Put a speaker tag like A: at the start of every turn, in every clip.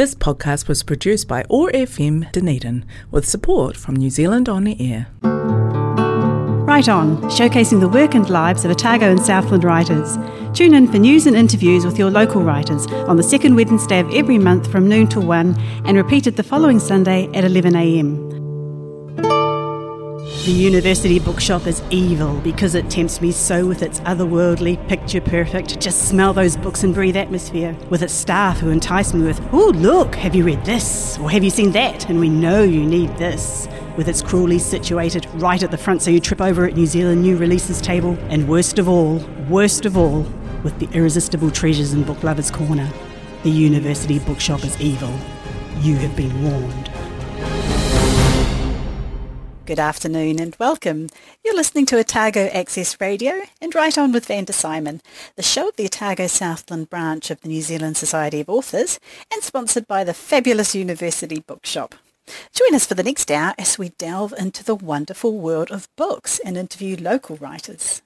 A: This podcast was produced by OAR FM Dunedin with support from New Zealand On Air.
B: Write On, showcasing the work and lives of Otago and Southland writers. Tune in for news and interviews with your local writers on the second Wednesday of every month from noon till 1 and repeated the following Sunday at 11am. The university bookshop is evil because it tempts me so with its otherworldly, picture perfect, just smell those books and breathe atmosphere. With its staff who entice me with, oh, look, have you read this? Or have you seen that? And we know you need this. With its cruelly situated right at the front so you trip over at New Zealand new releases table. And worst of all, worst of all, with the irresistible treasures in Book Lovers Corner. The university bookshop is evil. You have been warned.
C: Good afternoon and welcome. You're listening to Otago Access Radio and Write On with Vanda Symon, the show of the Otago Southland branch of the New Zealand Society of Authors and sponsored by the fabulous University Bookshop. Join us for the next hour as we delve into the wonderful world of books and interview local writers.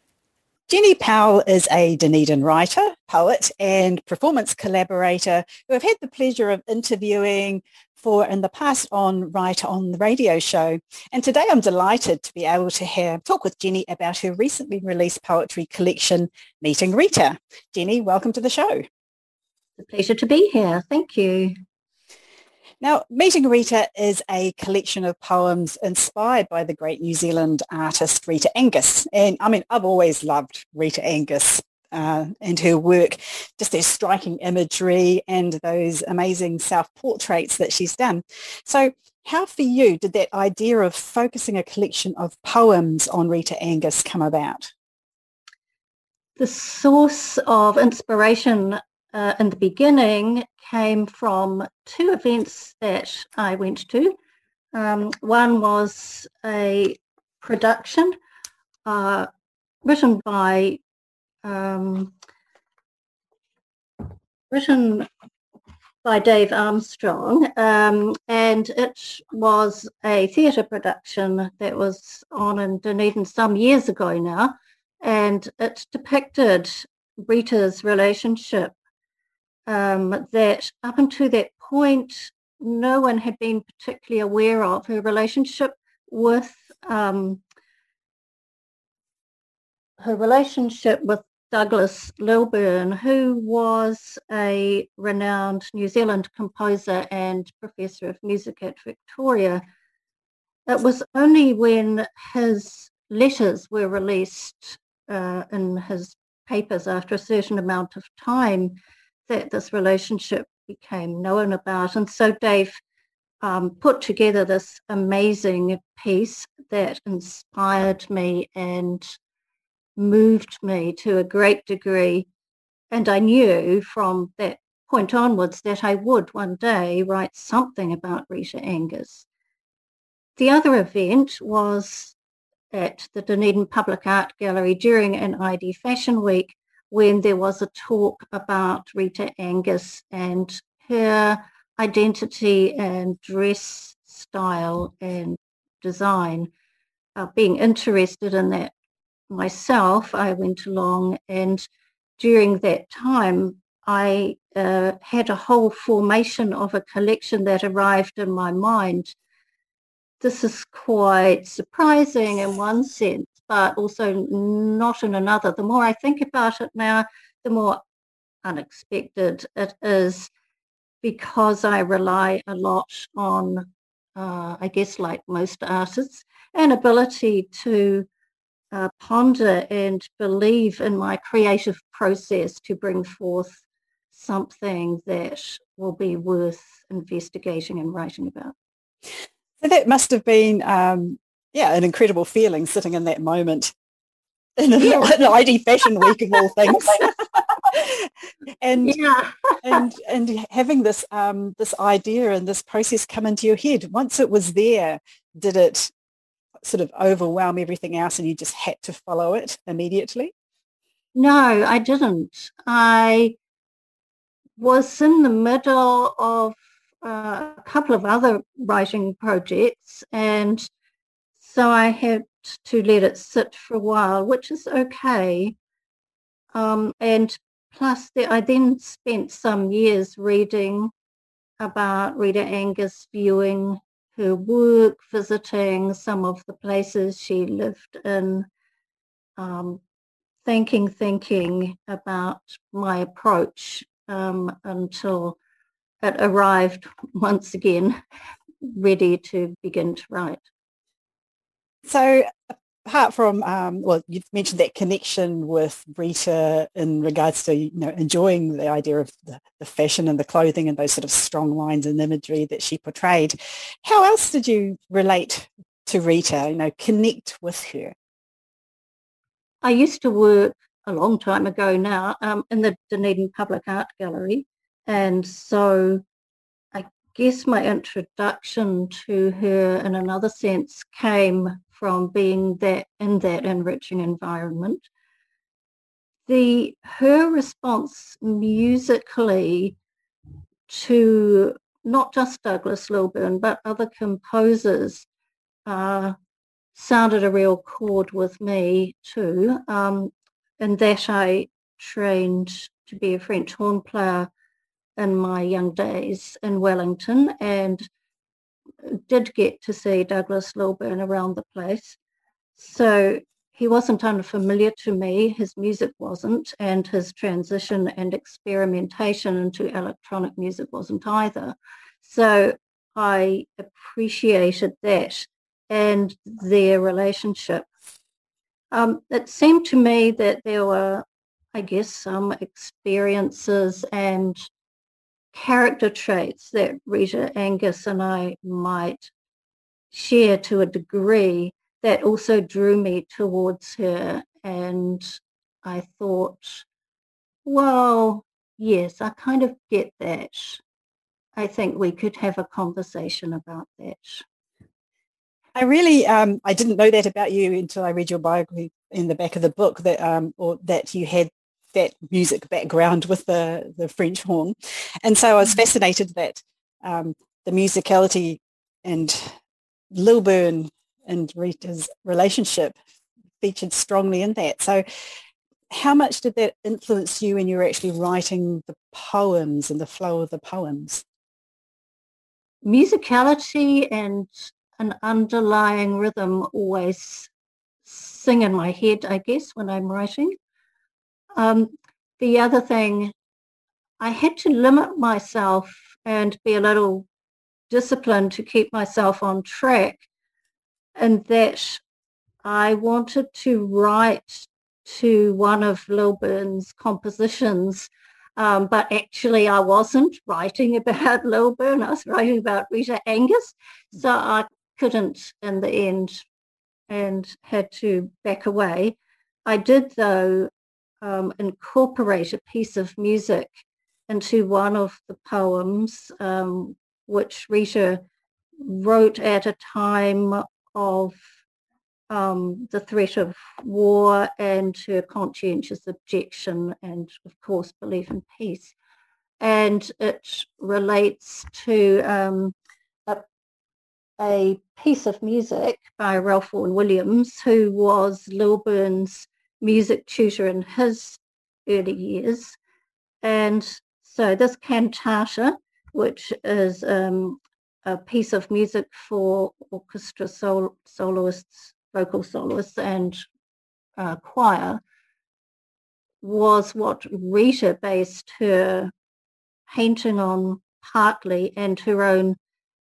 C: Jenny Powell is a Dunedin writer, poet and performance collaborator who I've had the pleasure of interviewing for in the past on Write On the radio show. And today I'm delighted to be able to have talk with Jenny about her recently released poetry collection, Meeting Rita. Jenny, welcome to the show. It's
D: a pleasure to be here. Thank you.
C: Now, Meeting Rita is a collection of poems inspired by the great New Zealand artist Rita Angus. And I mean, I've always loved Rita Angus uh, and her work, just their striking imagery and those amazing self-portraits that she's done. So how for you did that idea of focusing a collection of poems on Rita Angus come about?
D: The source of inspiration uh, in the beginning came from two events that I went to. Um, one was a production uh, written by um, written by Dave Armstrong, um, and it was a theatre production that was on in Dunedin some years ago now, and it depicted Rita's relationship um, that up until that point, no one had been particularly aware of her relationship with um, her relationship with Douglas Lilburn, who was a renowned New Zealand composer and professor of music at Victoria. It was only when his letters were released uh, in his papers after a certain amount of time that this relationship became known about. And so Dave um, put together this amazing piece that inspired me and moved me to a great degree. And I knew from that point onwards that I would one day write something about Rita Angus. The other event was at the Dunedin Public Art Gallery during an ID Fashion Week when there was a talk about Rita Angus and her identity and dress style and design. Uh, being interested in that myself, I went along and during that time, I uh, had a whole formation of a collection that arrived in my mind. This is quite surprising in one sense, but also not in another. The more I think about it now, the more unexpected it is because I rely a lot on, uh, I guess like most artists, an ability to uh, ponder and believe in my creative process to bring forth something that will be worth investigating and writing about.
C: So that must have been, um, yeah, an incredible feeling sitting in that moment in an, yeah. an ID Fashion Week of all things. and yeah. and and having this um, this idea and this process come into your head once it was there did it sort of overwhelm everything else and you just had to follow it immediately?
D: No, I didn't. I was in the middle of uh, a couple of other writing projects and so I had to let it sit for a while, which is okay. Um, and plus, the, I then spent some years reading about Rita Angus viewing her work, visiting some of the places she lived in, um, thinking, thinking about my approach um, until it arrived once again, ready to begin to write.
C: So apart from, um, well, you've mentioned that connection with Rita in regards to, you know, enjoying the idea of the, the, fashion and the clothing and those sort of strong lines and imagery that she portrayed. How else did you relate to Rita, you know, connect with her?
D: I used to work a long time ago now um, in the Dunedin Public Art Gallery. And so guess my introduction to her in another sense came from being that in that enriching environment. The her response musically to not just Douglas Lilburn but other composers uh, sounded a real chord with me too. Um, and that I trained to be a French horn player in my young days in Wellington and did get to see Douglas Lilburn around the place. So he wasn't unfamiliar to me, his music wasn't, and his transition and experimentation into electronic music wasn't either. So I appreciated that and their relationship. Um, it seemed to me that there were, I guess, some experiences and character traits that Rita Angus and I might share to a degree that also drew me towards her. And I thought, well, yes, I kind of get that. I think we could have a conversation about that.
C: I really, um, I didn't know that about you until I read your biography in the back of the book that, um, or that you had that music background with the, the French horn. And so I was mm-hmm. fascinated that um, the musicality and Lilburn and Rita's relationship featured strongly in that. So how much did that influence you when you were actually writing the poems and the flow of the poems?
D: Musicality and an underlying rhythm always sing in my head, I guess, when I'm writing. Um, the other thing, I had to limit myself and be a little disciplined to keep myself on track and that I wanted to write to one of Lilburn's compositions, um, but actually I wasn't writing about Lilburn. I was writing about Rita Angus, so I couldn't in the end and had to back away. I did, though, um, incorporate a piece of music into one of the poems, um, which Rita wrote at a time of um, the threat of war and her conscientious objection and, of course, belief in peace. And it relates to um, a, a, piece of music by Ralph Vaughan Williams, who was Lilburn's music tutor in his early years. And so this cantata, which is um, a piece of music for orchestra sol- soloists, vocal soloists, and uh, choir, was what Rita based her painting on partly and her own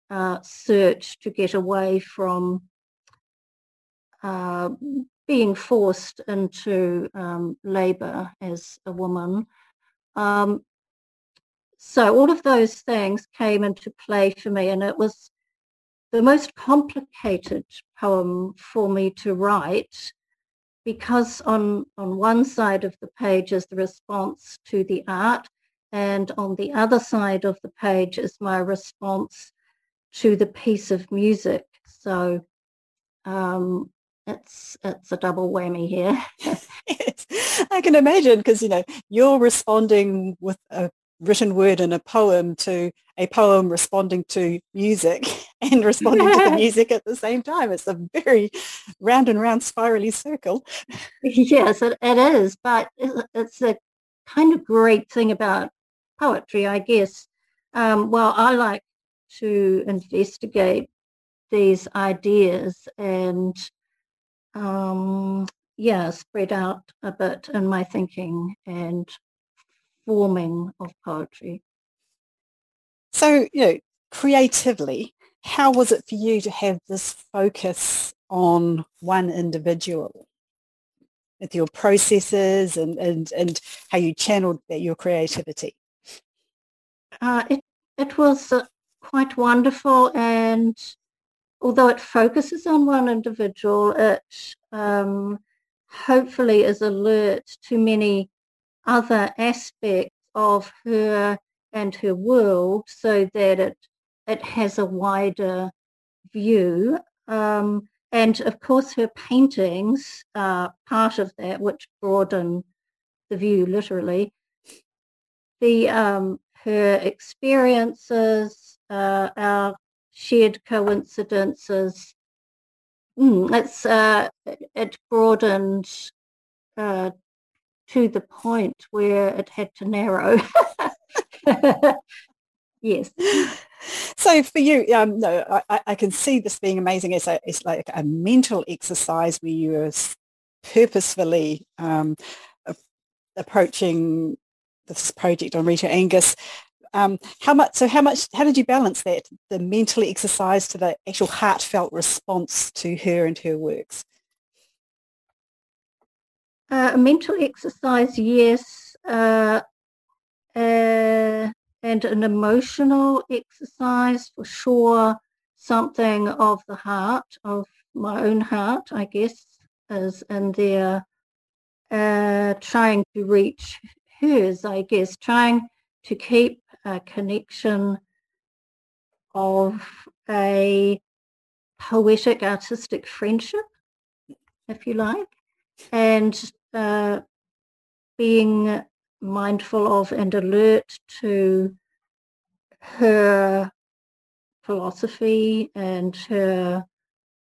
D: uh, search to get away from uh, being forced into um, labour as a woman. Um, so all of those things came into play for me and it was the most complicated poem for me to write because on, on one side of the page is the response to the art and on the other side of the page is my response to the piece of music. So um, it's it's a double whammy here.
C: yes, I can imagine because you know you're responding with a written word in a poem to a poem responding to music and responding to the music at the same time. It's a very round and round spirally circle.
D: Yes, it, it is, but it's a kind of great thing about poetry, I guess. Um, well, I like to investigate these ideas and um, yeah, spread out a bit in my thinking and forming of poetry.
C: So, you know, creatively, how was it for you to have this focus on one individual with your processes and, and, and how you channeled your creativity?
D: Uh, it, it was uh, quite wonderful and although it focuses on one individual, it um, hopefully is alert to many other aspects of her and her world so that it it has a wider view. Um, and of course her paintings are part of that, which broaden the view literally. The um, her experiences, uh, our shared coincidences. Mm, it's uh, it broadened uh, to the point where it had to narrow. yes.
C: So for you, um, no, I, I, can see this being amazing. It's, a, it's like a mental exercise where you are purposefully um, approaching this project on Rita Angus um, how much? So how much? How did you balance that, the mental exercise to the actual heartfelt response to her and her works?
D: Uh, a mental exercise, yes, uh, uh, and an emotional exercise for sure. Something of the heart, of my own heart, I guess, is in there. Uh, trying to reach hers, I guess, trying to keep connection of a poetic artistic friendship, if you like, and uh, being mindful of and alert to her philosophy and her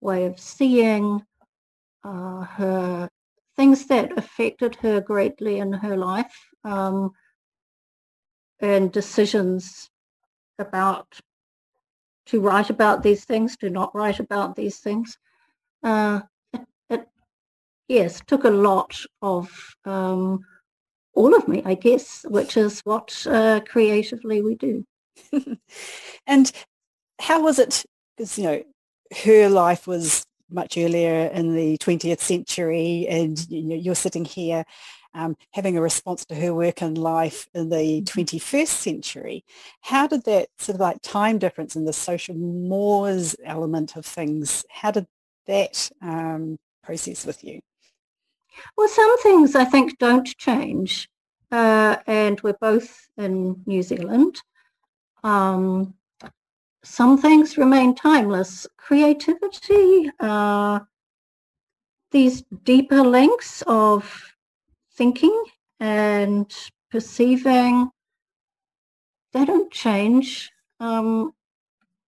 D: way of seeing, uh, her things that affected her greatly in her life. Um, and decisions about to write about these things, to not write about these things. Uh, it, it, yes, took a lot of um, all of me, I guess, which is what uh, creatively we do.
C: and how was it? Because you know, her life was much earlier in the 20th century, and you know, you're sitting here um, having a response to her work and life in the 21st mm-hmm. century. How did that sort of like time difference and the social mores element of things, how did that um, process with you?
D: Well, some things I think don't change. Uh, and we're both in New Zealand. Um, some things remain timeless. Creativity, uh, these deeper links of thinking and perceiving, they don't change. Um,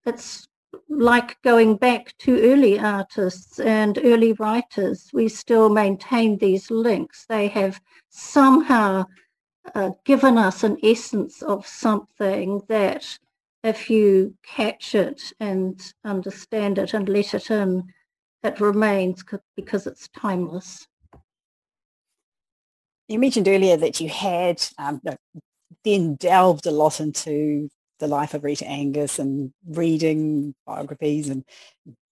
D: it's like going back to early artists and early writers. We still maintain these links. They have somehow uh, given us an essence of something that if you catch it and understand it and let it in, it remains because it's timeless.
C: You mentioned earlier that you had um, then delved a lot into the life of Rita Angus and reading biographies and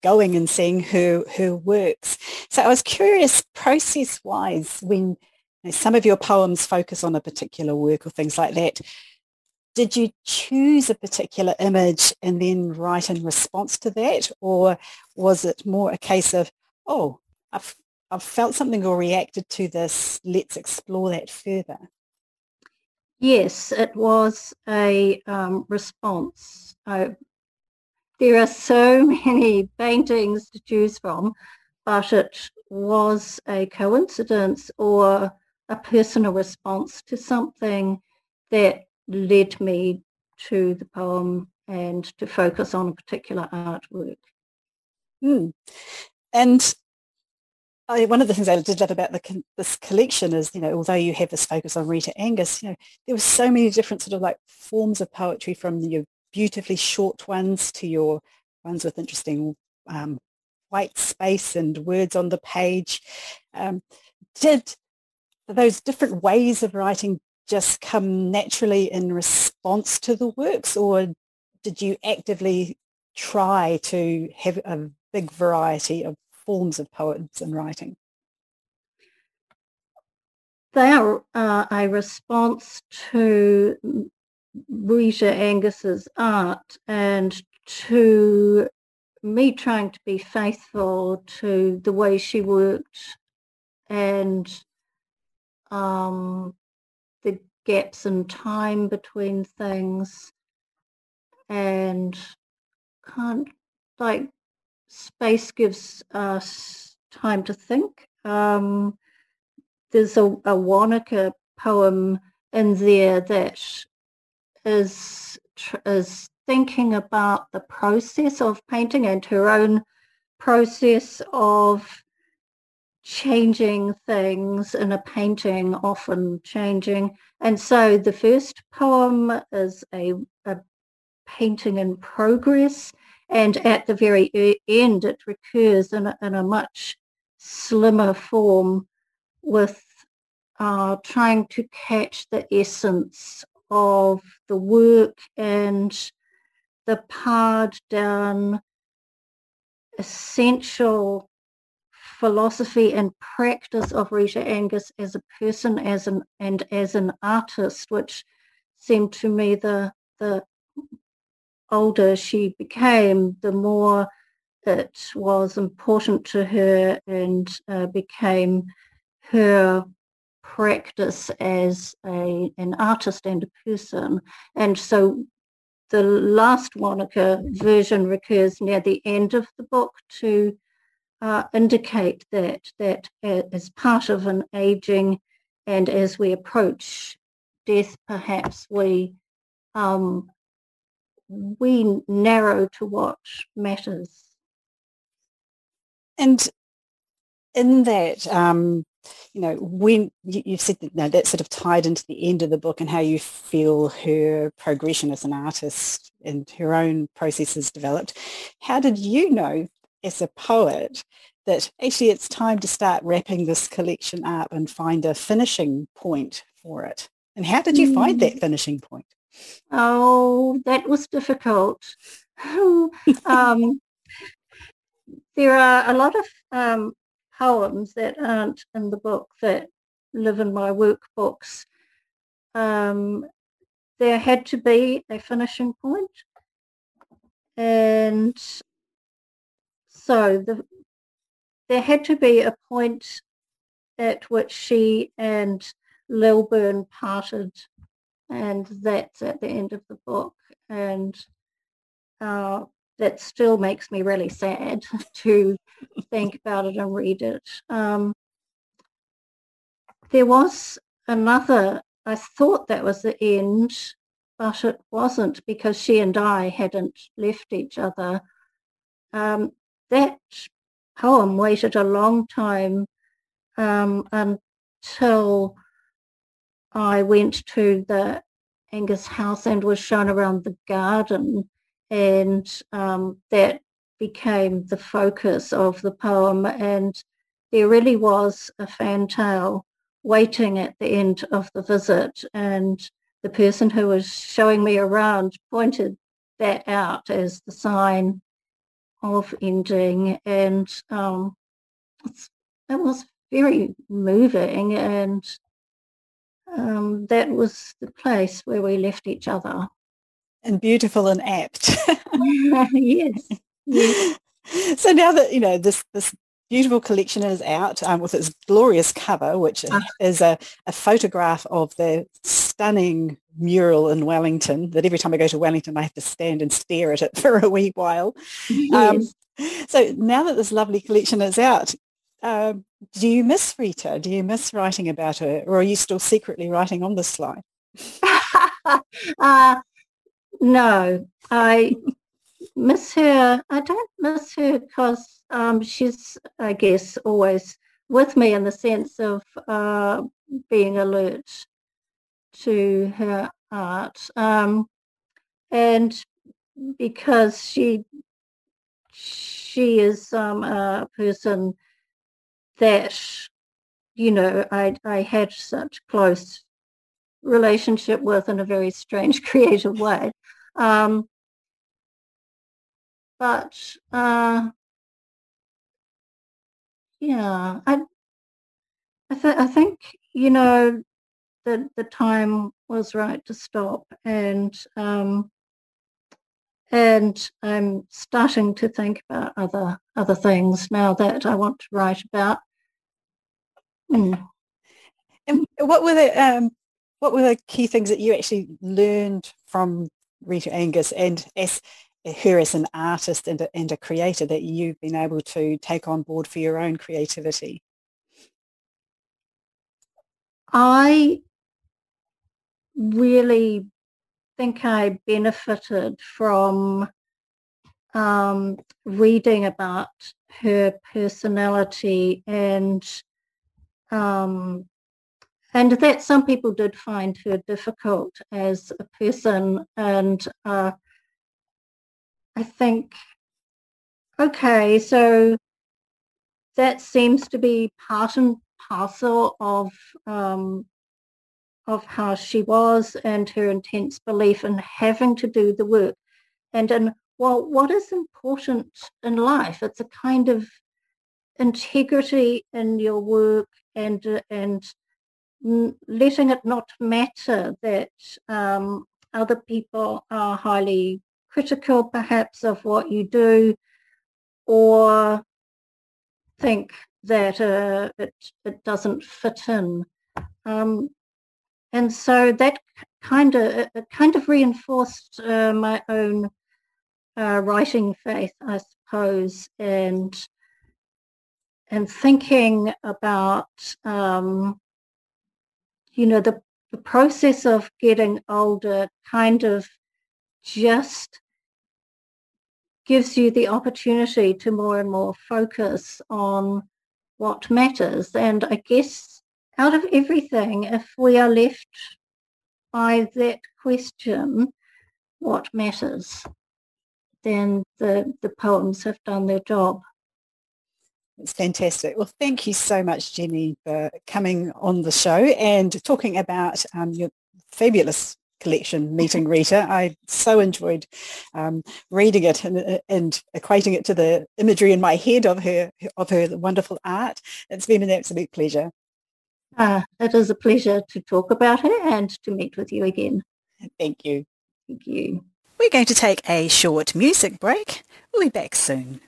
C: going and seeing her her works. So I was curious, process-wise, when you know, some of your poems focus on a particular work or things like that, did you choose a particular image and then write in response to that, or was it more a case of, oh, I've I've felt something or reacted to this. Let's explore that further.
D: Yes, it was a um, response. There are so many paintings to choose from, but it was a coincidence or a personal response to something that led me to the poem and to focus on a particular artwork.
C: Hmm. And I, one of the things I did love about the, this collection is, you know, although you have this focus on Rita Angus, you know, there were so many different sort of like forms of poetry from your beautifully short ones to your ones with interesting um, white space and words on the page. Um, did those different ways of writing just come naturally in response to the works or did you actively try to have a big variety of forms of poems and writing?
D: They are uh, a response to Rita Angus's art and to me trying to be faithful to the way she worked and um, the gaps in time between things and can't like space gives us time to think. Um, there's a, a Wanaka poem in there that is is thinking about the process of painting and her own process of changing things in a painting, often changing. And so the first poem is a, a painting in progress. And at the very end, it recurs in a, in a much slimmer form with uh, trying to catch the essence of the work and the pared down essential philosophy and practice of Rita Angus as a person as an and as an artist, which seemed to me the the older she became, the more it was important to her and uh, became her practice as a an artist and a person. And so the last Wanaka version recurs near the end of the book to uh, indicate that that as part of an aging and as we approach death, perhaps we um, we narrow to what matters.
C: And in that, um, you know, when you, you said that, you know, that sort of tied into the end of the book and how you feel her progression as an artist and her own processes developed. How did you know as a poet that actually it's time to start wrapping this collection up and find a finishing point for it. And how did you mm. find that hmm. finishing point?
D: Oh, that was difficult. um, there are a lot of um, poems that aren't in the book that live in my workbooks. Um, there had to be a finishing point. and so the, there had to be a point at which she and Lilburn parted, and that's at the end of the book. And uh, that still makes me really sad to think about it and read it. Um, there was another, I thought that was the end, but it wasn't because she and I hadn't left each other. Um, that poem waited a long time um, until I went to the Angus house and was shown around the garden and um, that became the focus of the poem and there really was a fantail waiting at the end of the visit and the person who was showing me around pointed that out as the sign of ending, and um, it was very moving, and um, that was the place where we left each other.
C: And beautiful and apt.
D: yes. yes.
C: So now that you know this this beautiful collection is out um, with its glorious cover, which uh. is a, a photograph of the stunning mural in Wellington that every time I go to Wellington I have to stand and stare at it for a wee while. Yes. Um, so now that this lovely collection is out, uh, do you miss Rita? Do you miss writing about her or are you still secretly writing on the slide?
D: uh, no, I miss her. I don't miss her because um, she's, I guess, always with me in the sense of uh, being alert to her art. Um, and because she she is um, a person that you know I I had such close relationship with in a very strange creative way. Um, but uh, yeah, I I, th- I think you know the the time was right to stop and um, and I'm starting to think about other other things now that I want to write about.
E: Mm. And what were the um, what were the key things that you actually learned from Rita Angus and as her as an artist and a, and a creator that you've been able to take on board for your own creativity?
D: I really think I benefited from um, reading about her personality and um, and that some people did find her difficult as a person and uh, I think okay so that seems to be part and parcel of um, of how she was and her intense belief in having to do the work and in well what is important in life it's a kind of integrity in your work and and letting it not matter that um, other people are highly critical perhaps of what you do or think that uh, it, it doesn't fit in. Um, and so that kind of kind of reinforced uh, my own uh, writing faith, I suppose, and and thinking about um, you know the the process of getting older kind of just gives you the opportunity to more and more focus on what matters. And I guess out of everything, if we are left by that question, what matters, then the, the poems have done their job.
E: It's fantastic. Well, thank you so much, Jenny, for coming on the show and talking about um, your fabulous collection, Meeting Rita. I so enjoyed um, reading it and, and, equating it to the imagery in my head of her of her wonderful art. It's been an absolute pleasure.
D: Uh, it is a pleasure to talk about her and to meet with you again.
E: Thank you.
D: Thank you.
E: We're going to take a short music break. We'll be back soon.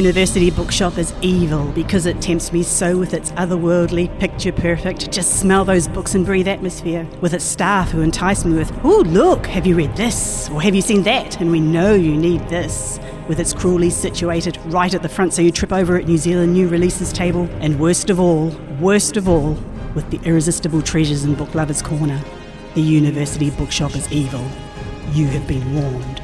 B: University bookshop is evil because it tempts me so with its otherworldly, picture perfect, just smell those books and breathe atmosphere. With its staff who entice me with, oh, look, have you read this? Or have you seen that? And we know you need this. With its cruelly situated right at the front so you trip over at New Zealand new releases table. And worst of all, worst of all, with the irresistible treasures in Book Lovers Corner. The university bookshop is evil. You have been warned.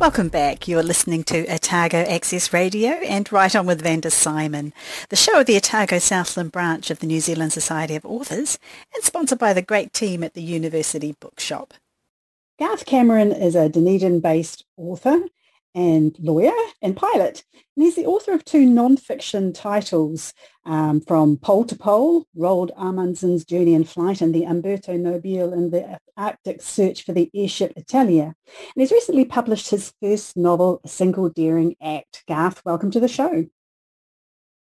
C: Welcome back. You're listening to Otago Access Radio and Write On with Vanda Symon, the show of the Otago Southland branch of the New Zealand Society of Authors and sponsored by the great team at the University Bookshop. Garth Cameron is a Dunedin-based author and lawyer and pilot. And he's the author of two non-fiction titles um, from Pole to Pole, Roald Amundsen's Journey in Flight and the Umberto Nobile and the Arctic Search for the Airship Italia. And he's recently published his first novel, A Single Daring Act. Garth, welcome to the show.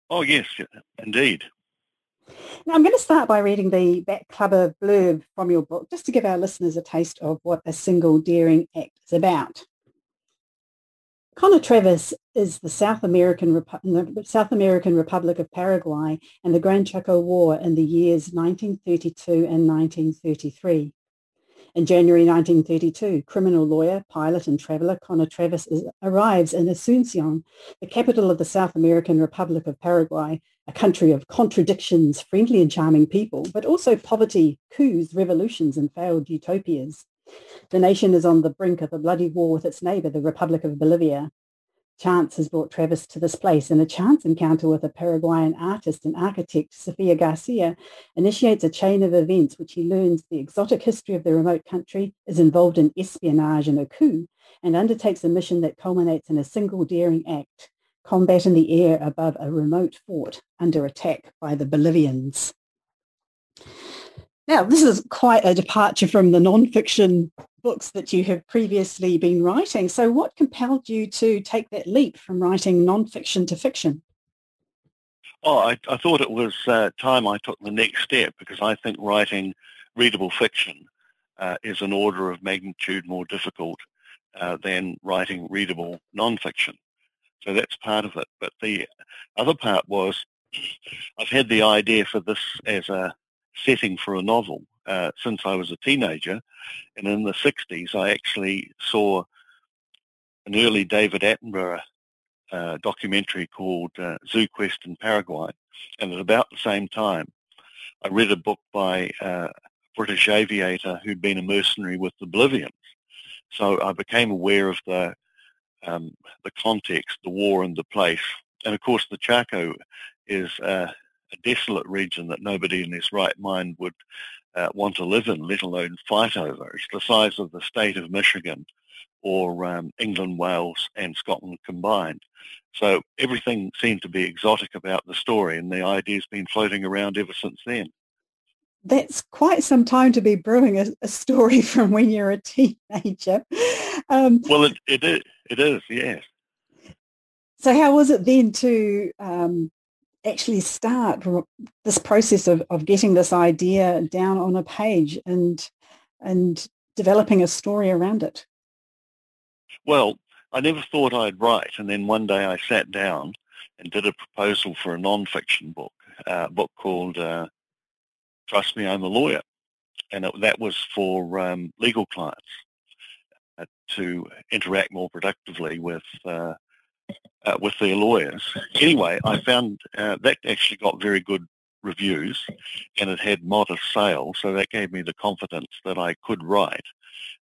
F: Oh, yes, indeed.
C: Now, I'm going to start by reading the back cover blurb from your book, just to give our listeners a taste of what A Single Daring Act is about. Connor Travis is the South American, the South American Republic of Paraguay and the Gran Chaco War in the years 1932 and 1933. In January 1932, criminal lawyer, pilot and traveller Connor Travis is, arrives in Asuncion, the capital of the South American Republic of Paraguay, a country of contradictions, friendly and charming people, but also poverty, coups, revolutions and failed utopias. The nation is on the brink of a bloody war with its neighbour, the Republic of Bolivia. Chance has brought Travis to this place, and a chance encounter with a Paraguayan artist and architect, Sofia Garcia, initiates a chain of events which he learns the exotic history of the remote country is involved in espionage and a coup, and undertakes a mission that culminates in a single daring act, combat in the air above a remote fort under attack by the Bolivians. Now, this is quite a departure from the non-fiction books that you have previously been writing. So what compelled you to take that leap from writing non-fiction to fiction?
F: Oh, I, I thought it was uh, time I took the next step because I think writing readable fiction uh, is an order of magnitude more difficult uh, than writing readable non-fiction. So that's part of it. But the other part was I've had the idea for this as a setting for a novel uh, since I was a teenager. And in the 60s, I actually saw an early David Attenborough uh, documentary called uh, Zoo Quest in Paraguay. And at about the same time, I read a book by uh, a British aviator who'd been a mercenary with the Bolivians. So I became aware of the um, the context, the war and the place. And of course, the Chaco is uh, a desolate region that nobody in his right mind would uh, want to live in, let alone fight over. It's the size of the state of Michigan or um, England, Wales and Scotland combined. So everything seemed to be exotic about the story and the idea's been floating around ever since then.
C: That's quite some time to be brewing a, a story from when you're a teenager.
F: Um, well, it, it is. It is, yes.
C: So how was it then to um, actually start this process of, of getting this idea down on a page and and developing a story around it?
F: Well, I never thought I'd write, and then one day I sat down and did a proposal for a non-fiction book, uh, a book called uh, "Trust Me, I'm a Lawyer," and it, that was for um, legal clients uh, to interact more productively with uh, with their lawyers. Anyway, I found uh, that actually got very good reviews and it had modest sales, so that gave me the confidence that I could write.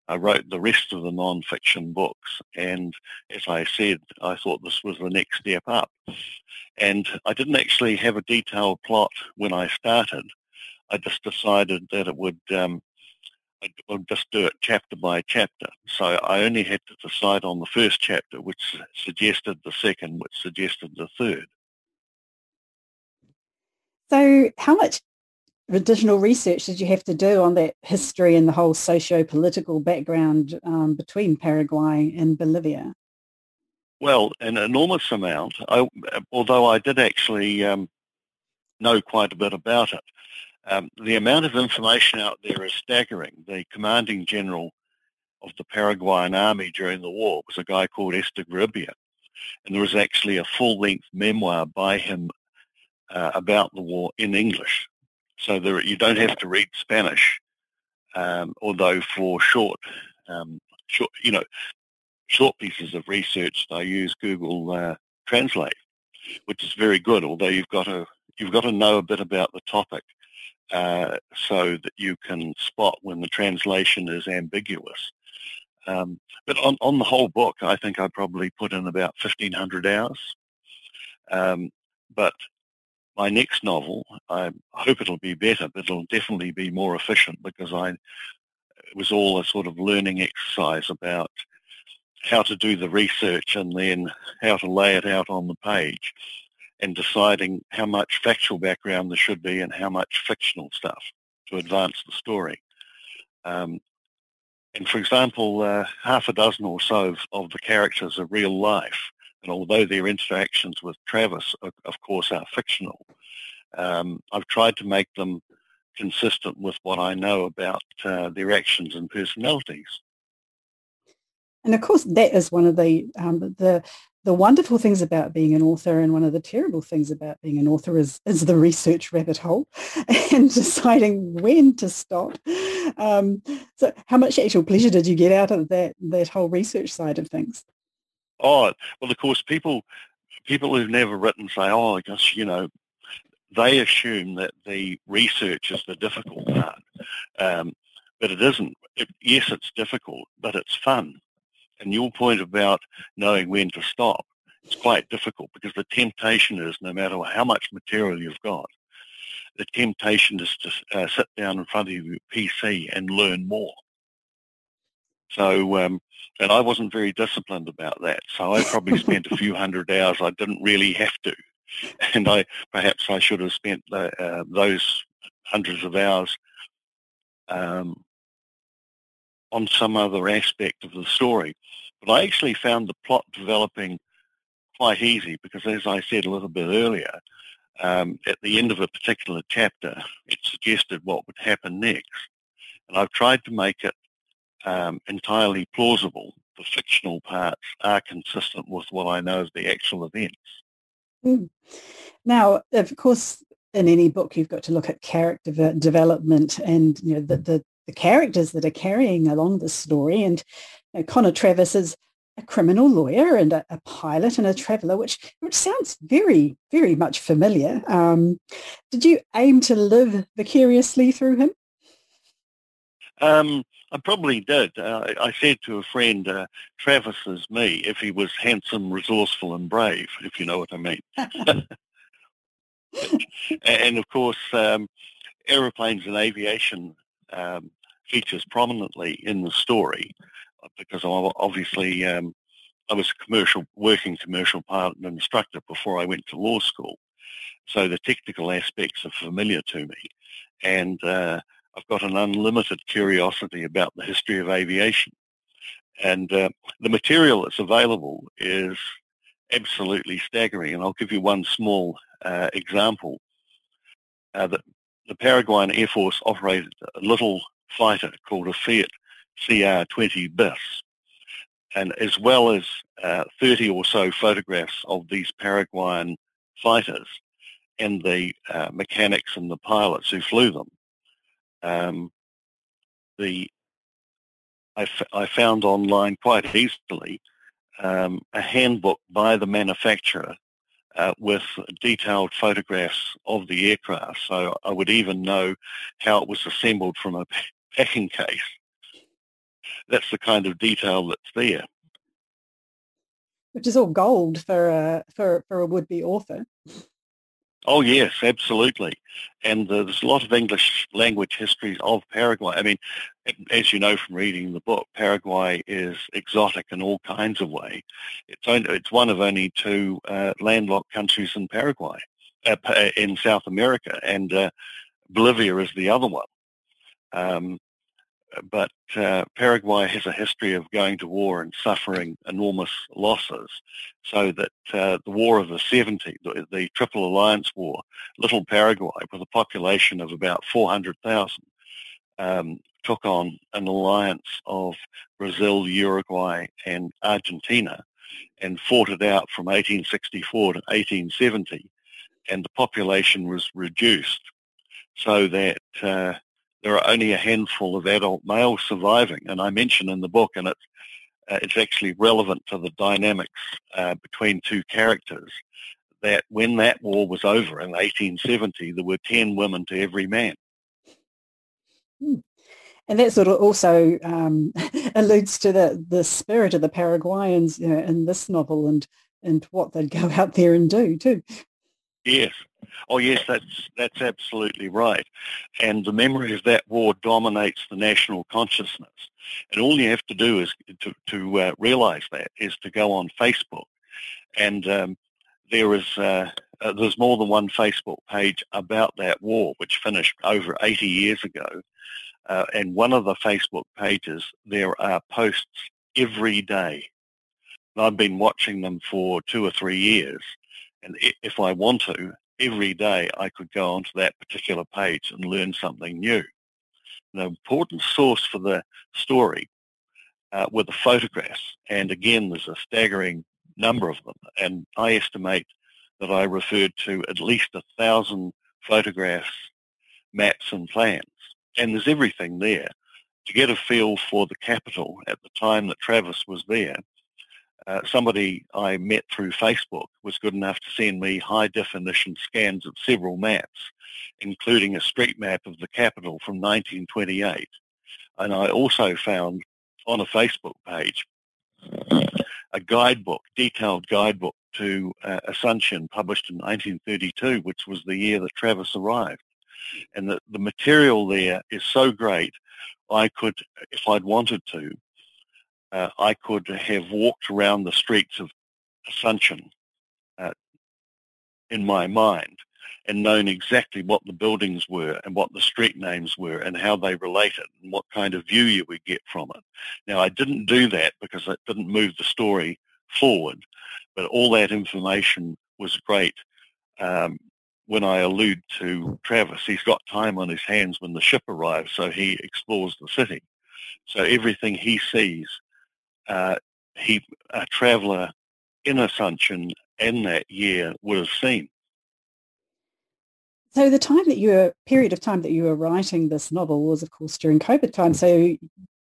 F: I wrote the rest of the non-fiction books and as I said, I thought this was the next step up. And I didn't actually have a detailed plot when I started. I just decided that it would um, I'll just do it chapter by chapter. So I only had to decide on the first chapter, which suggested the second, which suggested the third.
C: So how much additional research did you have to do on that history and the whole socio-political background um, between Paraguay and Bolivia?
F: Well, an enormous amount, I, although I did actually um, know quite a bit about it. Um, the amount of information out there is staggering. The commanding general of the Paraguayan army during the war was a guy called Estigarribia, And there is actually a full-length memoir by him uh, about the war in English. So there, you don't have to read Spanish, um, although for short, um, short, you know, short pieces of research, I use Google uh, Translate, which is very good. Although you've got to you've got to know a bit about the topic uh, so that you can spot when the translation is ambiguous. Um, but on, on the whole book, I think I probably put in about 1,500 hours. Um, but my next novel, I hope it'll be better, but it'll definitely be more efficient because I it was all a sort of learning exercise about how to do the research and then how to lay it out on the page and deciding how much factual background there should be and how much fictional stuff to advance the story. Um, and for example, uh, half a dozen or so of, of, the characters are real life. And although their interactions with Travis, of, of course, are fictional, um, I've tried to make them consistent with what I know about uh, their actions and personalities.
C: And of course, that is one of the um, the the wonderful things about being an author and one of the terrible things about being an author is, is the research rabbit hole and deciding when to stop. Um, so how much actual pleasure did you get out of that, that whole research side of things?
F: Oh, well, of course, people, people who've never written say, oh, I guess, you know, they assume that the research is the difficult part. Um, but it isn't. It, yes, it's difficult, but it's fun. And your point about knowing when to stop, it's quite difficult because the temptation is no matter how much material you've got, the temptation is to uh, sit down in front of your PC and learn more. So, um, and I wasn't very disciplined about that. So I probably spent a few hundred hours I didn't really have to. And I perhaps I should have spent uh, those hundreds of hours um, on some other aspect of the story. But I actually found the plot developing quite easy because, as I said a little bit earlier, um, at the end of a particular chapter, it suggested what would happen next. And I've tried to make it um, entirely plausible. The fictional parts are consistent with what I know of the actual events.
C: Mm. Now, of course, in any book, you've got to look at character development and you know the, the the characters that are carrying along the story. And you know, Connor Travis is a criminal lawyer and a, a, pilot and a traveller, which which sounds very, very much familiar. Um, did you aim to live vicariously through him?
F: Um, I probably did. Uh, I said to a friend, uh, Travis is me if he was handsome, resourceful and brave, if you know what I mean. and of course, um, aeroplanes and aviation um, features prominently in the story uh, because obviously um, I was a commercial, working commercial pilot and instructor before I went to law school. So the technical aspects are familiar to me. And uh, I've got an unlimited curiosity about the history of aviation. And uh, the material that's available is absolutely staggering. And I'll give you one small uh, example. Uh, that the Paraguayan Air Force operated a little fighter called a Fiat CR-20 BIS. And as well as uh, 30 or so photographs of these Paraguayan fighters and the uh, mechanics and the pilots who flew them, um, the I, f- I found online quite easily um, a handbook by the manufacturer uh, with detailed photographs of the aircraft. So I would even know how it was assembled from a packing case. That's the kind of detail that's there.
C: Which is all gold for a, for, for a would-be author.
F: Oh yes, absolutely. And uh, there's a lot of English language histories of Paraguay. I mean, as you know from reading the book, Paraguay is exotic in all kinds of way. It's only, it's one of only two uh, landlocked countries in Paraguay, uh, in South America, and uh, Bolivia is the other one. Um, but uh, Paraguay has a history of going to war and suffering enormous losses. So that uh, the War of the 70s, the, the, Triple Alliance War, little Paraguay with a population of about 400,000 um, took on an alliance of Brazil, Uruguay and Argentina and fought it out from 1864 to 1870, and the population was reduced so that uh, there are only a handful of adult males surviving. And I mention in the book, and it's, uh, it's actually relevant to the dynamics uh, between two characters, that when that war was over in 1870, there were 10 women to every man.
C: Hmm. And that sort of also um, alludes to the, the spirit of the Paraguayans you know, in this novel and, and what they'd go out there and do too.
F: Yes. Oh, yes, that's that's absolutely right. And the memory of that war dominates the national consciousness. And all you have to do is to, to uh, realize that is to go on Facebook. And um, there is uh, uh, there's more than one Facebook page about that war, which finished over 80 years ago. Uh, and one of the Facebook pages, there are posts every day. And I've been watching them for two or three years. And if I want to, every day I could go onto that particular page and learn something new. An important source for the story uh, were the photographs. And again, there's a staggering number of them. And I estimate that I referred to at least a thousand photographs, maps and plans. And there's everything there. To get a feel for the capital at the time that Travis was there, uh, somebody I met through Facebook was good enough to send me high definition scans of several maps, including a street map of the capital from 1928. And I also found on a Facebook page a guidebook, detailed guidebook to uh, published in 1932, which was the year that Travis arrived. And the, the material there is so great, I could, if I'd wanted to, uh, I could have walked around the streets of Asuncion uh, in my mind and known exactly what the buildings were and what the street names were and how they related and what kind of view you would get from it. Now, I didn't do that because it didn't move the story forward, but all that information was great. Um, when I allude to Travis, he's got time on his hands when the ship arrives, so he explores the city. So everything he sees uh, he a traveller in Asuncion in that year would have seen.
C: So the time that you were, period of time that you were writing this novel was, of course, during COVID time. So you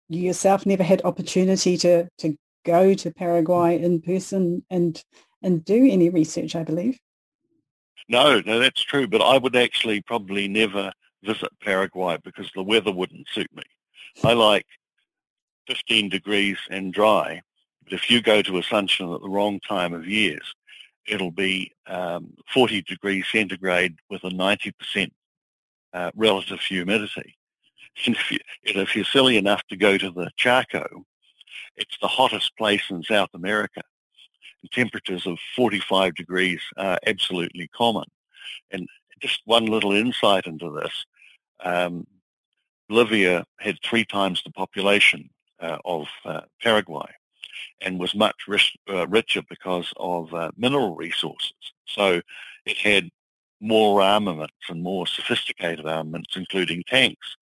C: yourself never had opportunity to to go to Paraguay in person and and do any research, I believe.
F: No, no, that's true. But I would actually probably never visit Paraguay because the weather wouldn't suit me. I like 15 degrees and dry. But if you go to Asuncion at the wrong time of years, it'll be um, 40 degrees centigrade with a 90% uh, relative humidity. And if, you, and if you're silly enough to go to the Chaco, it's the hottest place in South America. And temperatures of 45 degrees are absolutely common. And just one little insight into this, um, Bolivia had three times the population of uh, Paraguay and was much rich, uh, richer because of uh, mineral resources. So it had more armaments and more sophisticated armaments, including tanks.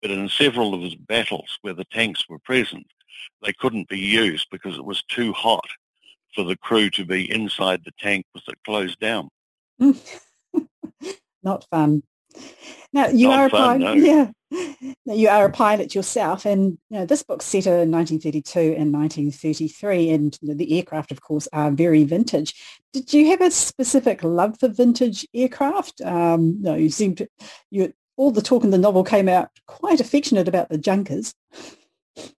F: But in several of the battles where the tanks were present, they couldn't be used because it was too hot for the crew to be inside the tank with it closed down.
C: Not fun. Now you Not are fun, a pilot. No. Yeah. You are a pilot yourself, and you know, this book's set in 1932 and 1933, and the aircraft, of course, are very vintage. Did you have a specific love for vintage aircraft? Um, no, you seem to. You all the talk in the novel came out quite affectionate about the Junkers.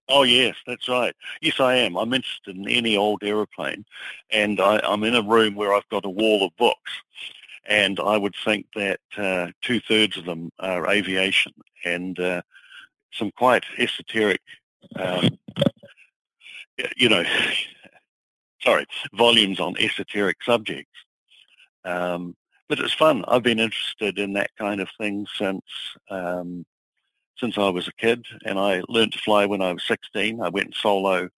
F: Oh yes, that's right. Yes, I am. I'm interested in any old aeroplane, and I, I'm in a room where I've got a wall of books, and I would think that uh, two thirds of them are aviation and uh, some quite esoteric, um, you know, sorry, volumes on esoteric subjects. Um, but it's fun. I've been interested in that kind of thing since um, since I was a kid, and I learned to fly when I was 16. I went solo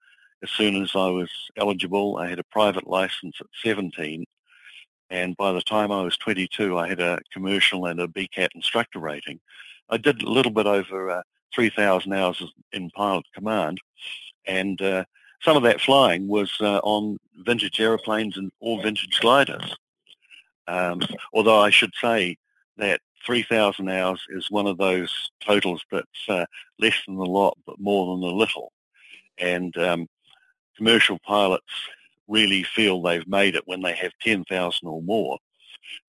F: as soon as I was eligible. I had a private license at 17, and by the time I was 22, I had a commercial and a BCAT instructor rating. I did a little bit over uh, 3,000 hours in pilot command, and uh, some of that flying was uh, on vintage aeroplanes and all vintage gliders. Um, although I should say that 3,000 hours is one of those totals that's uh, less than a lot but more than a little. And um, commercial pilots really feel they've made it when they have 10,000 or more.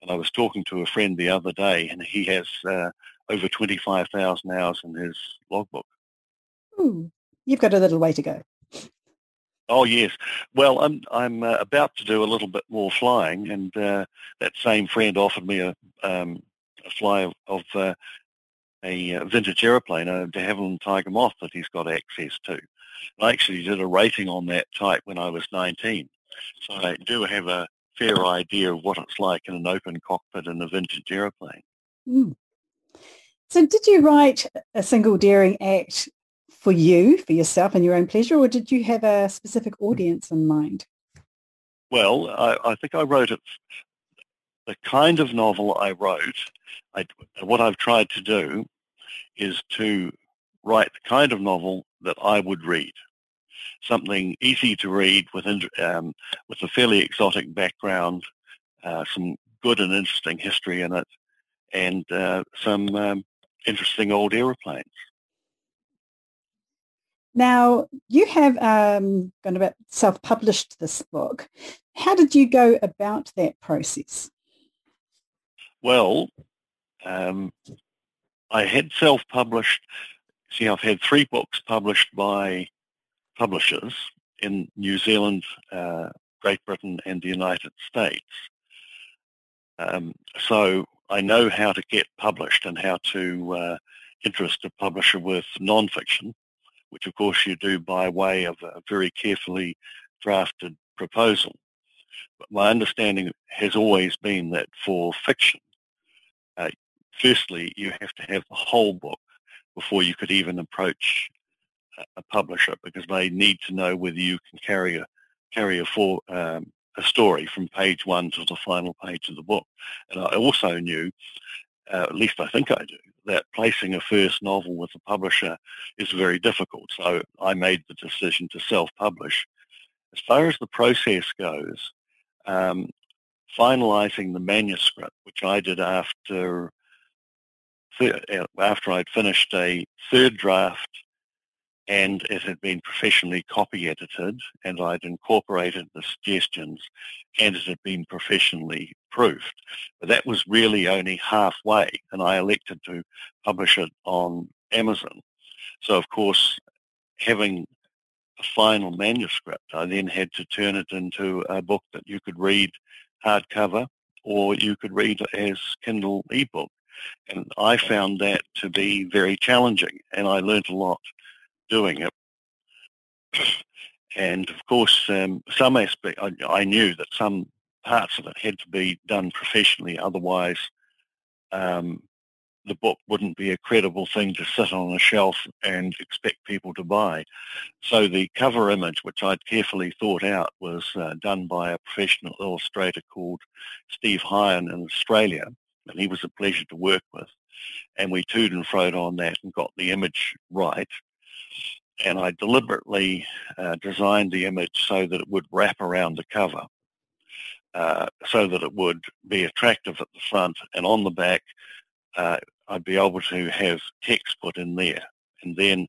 F: And I was talking to a friend the other day and he has uh, over 25,000 hours in his logbook.
C: Ooh, you've got a little way to go.
F: Oh yes. Well, I'm I'm uh, about to do a little bit more flying, and uh, that same friend offered me a um, a fly of, of uh, a uh, vintage aeroplane, a de Havilland Tiger Moth that he's got access to. I actually did a rating on that type when I was 19, so I do have a fair idea of what it's like in an open cockpit in a vintage aeroplane.
C: Mm. So did you write a single daring act for you, for yourself and your own pleasure, or did you have a specific audience in mind?
F: Well, I, I think I wrote it, the kind of novel I wrote, I, what I've tried to do is to write the kind of novel that I would read. Something easy to read with, um, with a fairly exotic background, uh, some good and interesting history in it, and uh, some um, interesting old aeroplanes.
C: Now, you have um, gone about self-published this book. How did you go about that process?
F: Well, um, I had self-published. See, I've had three books published by publishers in New Zealand, uh, Great Britain, and the United States. Um, so I know how to get published and how to uh, interest a publisher with nonfiction which of course you do by way of a very carefully drafted proposal. But my understanding has always been that for fiction, uh, firstly, you have to have the whole book before you could even approach a publisher because they need to know whether you can carry a carry a, for, um, a story from page one to the final page of the book. And I also knew, uh, at least I think I do, that placing a first novel with a publisher is very difficult. So I made the decision to self-publish. As far as the process goes, um, finalizing the manuscript, which I did after uh, after I'd finished a third draft and it had been professionally copy edited and I'd incorporated the suggestions and it had been professionally proofed. But that was really only halfway and I elected to publish it on Amazon. So of course, having a final manuscript, I then had to turn it into a book that you could read hardcover or you could read as Kindle ebook. And I found that to be very challenging and I learnt a lot doing it. And of course, um, some aspect, I, I, knew that some parts of it had to be done professionally, otherwise um, the book wouldn't be a credible thing to sit on a shelf and expect people to buy. So the cover image, which I'd carefully thought out, was uh, done by a professional illustrator called Steve Hyan in Australia, and he was a pleasure to work with. And we toed and froed on that and got the image right and I deliberately uh, designed the image so that it would wrap around the cover, uh, so that it would be attractive at the front, and on the back, uh, I'd be able to have text put in there. And then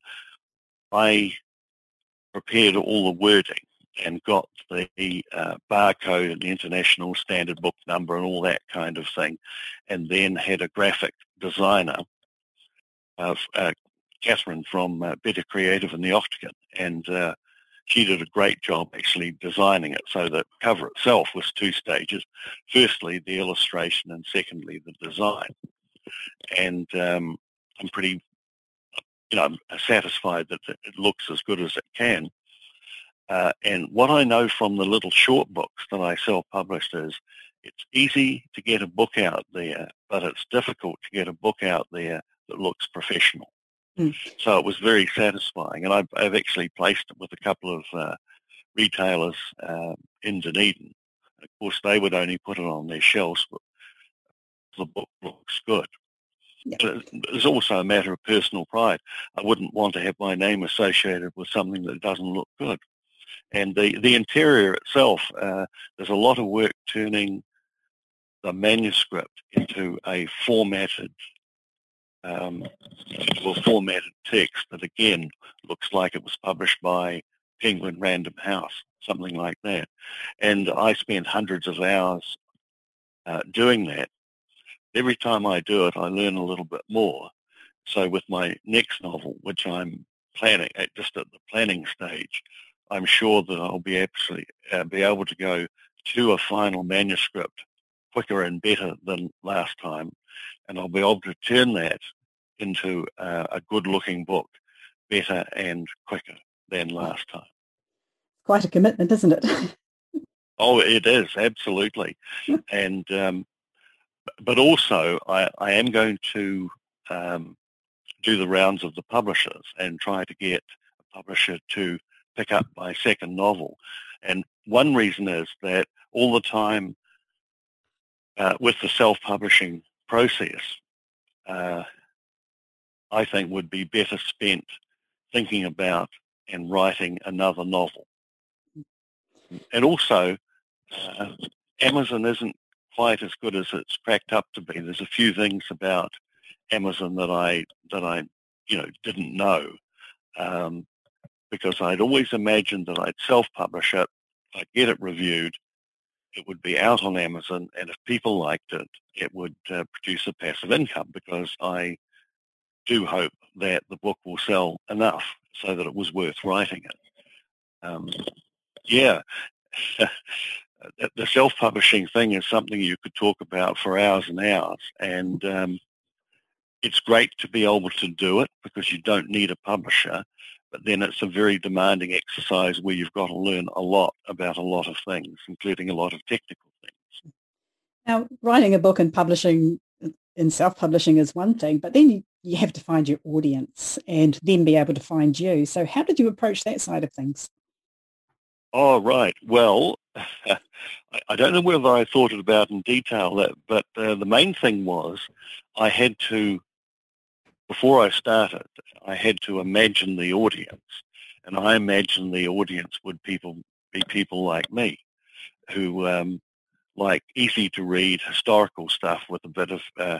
F: I prepared all the wording and got the uh, barcode and the international standard book number and all that kind of thing, and then had a graphic designer of uh, Catherine from uh, Better Creative in the Octagon, and uh, she did a great job actually designing it so the cover itself was two stages. Firstly, the illustration, and secondly, the design. And um, I'm pretty, you know, satisfied that it looks as good as it can. Uh, and what I know from the little short books that I self-published is it's easy to get a book out there, but it's difficult to get a book out there that looks professional. Mm. So it was very satisfying. And I've, I've, actually placed it with a couple of uh, retailers uh, in Dunedin. Of course, they would only put it on their shelves, but the book looks good. Yeah. It's also a matter of personal pride. I wouldn't want to have my name associated with something that doesn't look good. And the, the interior itself, uh, there's a lot of work turning the manuscript into a formatted um, formatted text that again looks like it was published by Penguin Random House, something like that. And I spent hundreds of hours uh, doing that. Every time I do it, I learn a little bit more. So with my next novel, which I'm planning, at, just at the planning stage, I'm sure that I'll be absolutely uh, be able to go to a final manuscript quicker and better than last time, and I'll be able to turn that into uh, a good-looking book better and quicker than last time.
C: Quite a commitment, isn't it?
F: oh, it is absolutely, and um, but also I, I, am going to um, do the rounds of the publishers and try to get a publisher to pick up my second novel. And one reason is that all the time uh, with the self-publishing process, uh, I think would be better spent thinking about and writing another novel. And also, uh, Amazon isn't quite as good as it's cracked up to be. There's a few things about Amazon that I that I you know didn't know um, because I'd always imagined that I'd self-publish it, I'd get it reviewed, it would be out on Amazon, and if people liked it, it would uh, produce a passive income because I do hope that the book will sell enough so that it was worth writing it. Um, yeah, the self-publishing thing is something you could talk about for hours and hours, and um, it's great to be able to do it because you don't need a publisher, but then it's a very demanding exercise where you've got to learn a lot about a lot of things, including a lot of technical things.
C: Now, writing a book and publishing in self-publishing is one thing, but then you, you have to find your audience and then be able to find you. So how did you approach that side of things?
F: Oh, right. Well, I don't know whether I thought it about in detail, that, but uh, the main thing was I had to before I started, I had to imagine the audience, and I imagined the audience would people be people like me, who um, like easy to read historical stuff with a bit of uh,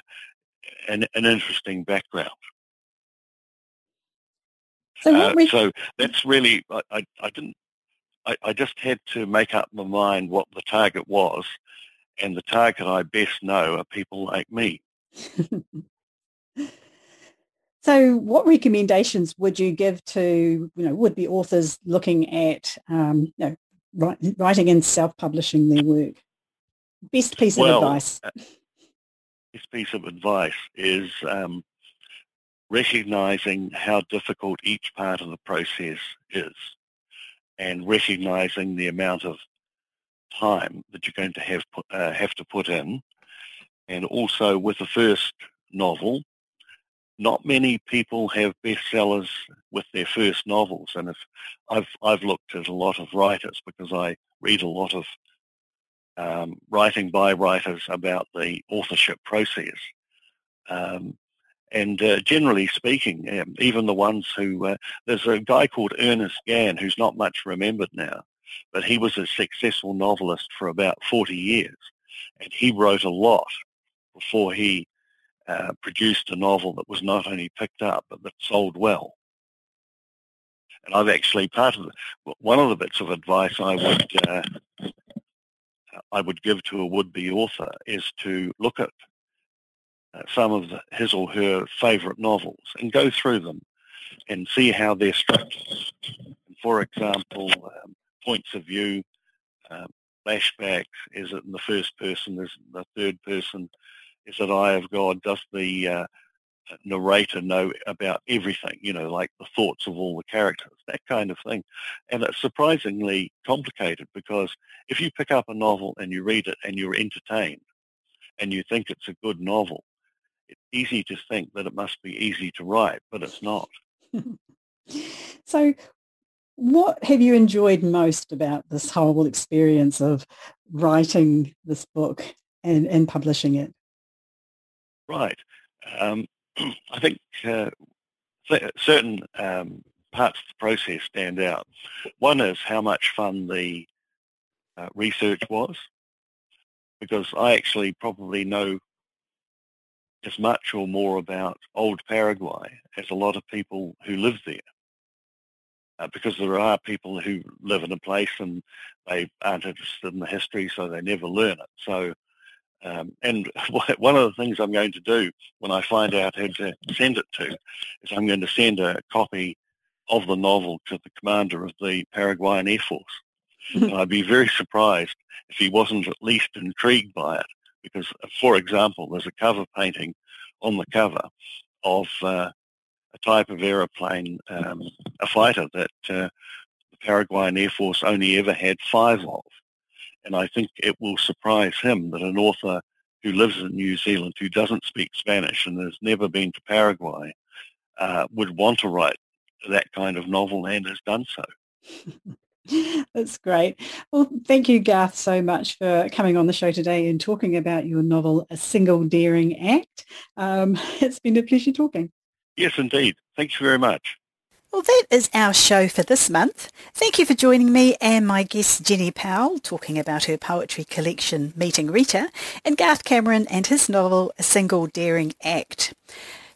F: an, an interesting background. So, uh, we... so that's really I, I, I didn't I, I, just had to make up my mind what the target was, and the target I best know are people like me.
C: So what recommendations would you give to, you know, would-be authors looking at, um, you know, writing and self-publishing their work? Best piece of
F: well,
C: advice.
F: Uh, best piece of advice is um, recognizing how difficult each part of the process is and recognizing the amount of time that you're going to have, uh, have to put in. And also with the first novel, not many people have bestsellers with their first novels. And if I've, I've looked at a lot of writers because I read a lot of um, writing by writers about the authorship process. Um, and uh, generally speaking, um, even the ones who, uh, there's a guy called Ernest Gann who's not much remembered now, but he was a successful novelist for about 40 years. And he wrote a lot before he uh, produced a novel that was not only picked up but that sold well. And I've actually part of the, one of the bits of advice I would uh, I would give to a would-be author is to look at uh, some of the, his or her favourite novels and go through them and see how they're structured. For example, um, points of view, um, flashbacks, is it in the first person, is it in the third person, is that eye of God? Does the uh, narrator know about everything, you know, like the thoughts of all the characters, that kind of thing. And it's surprisingly complicated because if you pick up a novel and you read it and you're entertained and you think it's a good novel, it's easy to think that it must be easy to write, but it's not.
C: so what have you enjoyed most about this whole experience of writing this book and, and publishing it?
F: Right. Um, I think uh, certain um, parts of the process stand out. One is how much fun the uh, research was, because I actually probably know as much or more about old Paraguay as a lot of people who live there. Uh, because there are people who live in a place and they aren't interested in the history, so they never learn it. So, um, and one of the things I'm going to do when I find out who to send it to is I'm going to send a copy of the novel to the commander of the Paraguayan Air Force. and I'd be very surprised if he wasn't at least intrigued by it because, for example, there's a cover painting on the cover of uh, a type of aeroplane, um, a fighter that uh, the Paraguayan Air Force only ever had five of. And I think it will surprise him that an author who lives in New Zealand, who doesn't speak Spanish and has never been to Paraguay, uh, would want to write that kind of novel and has done so.
C: That's great. Well, thank you, Garth, so much for coming on the show today and talking about your novel, A Single Daring Act. Um, it's been a pleasure talking.
F: Yes, indeed. Thank you very much.
C: Well, that is our show for this month. Thank you for joining me and my guest Jenny Powell talking about her poetry collection Meeting Rita and Garth Cameron and his novel A Single Daring Act.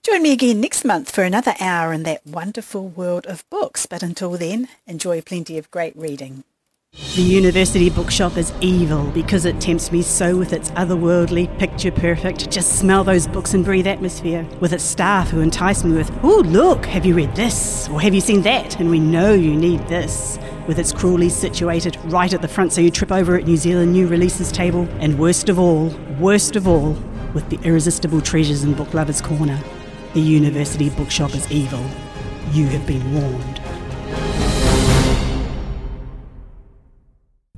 C: Join me again next month for another hour in that wonderful world of books. But until then, enjoy plenty of great reading.
B: The university bookshop is evil because it tempts me so with its otherworldly, picture perfect, just smell those books and breathe atmosphere, with its staff who entice me with, oh, look, have you read this? Or have you seen that? And we know you need this. With its cruelly situated right at the front so you trip over at New Zealand new releases table. And worst of all, worst of all, with the irresistible treasures in Book Lovers Corner. The university bookshop is evil. You have been warned.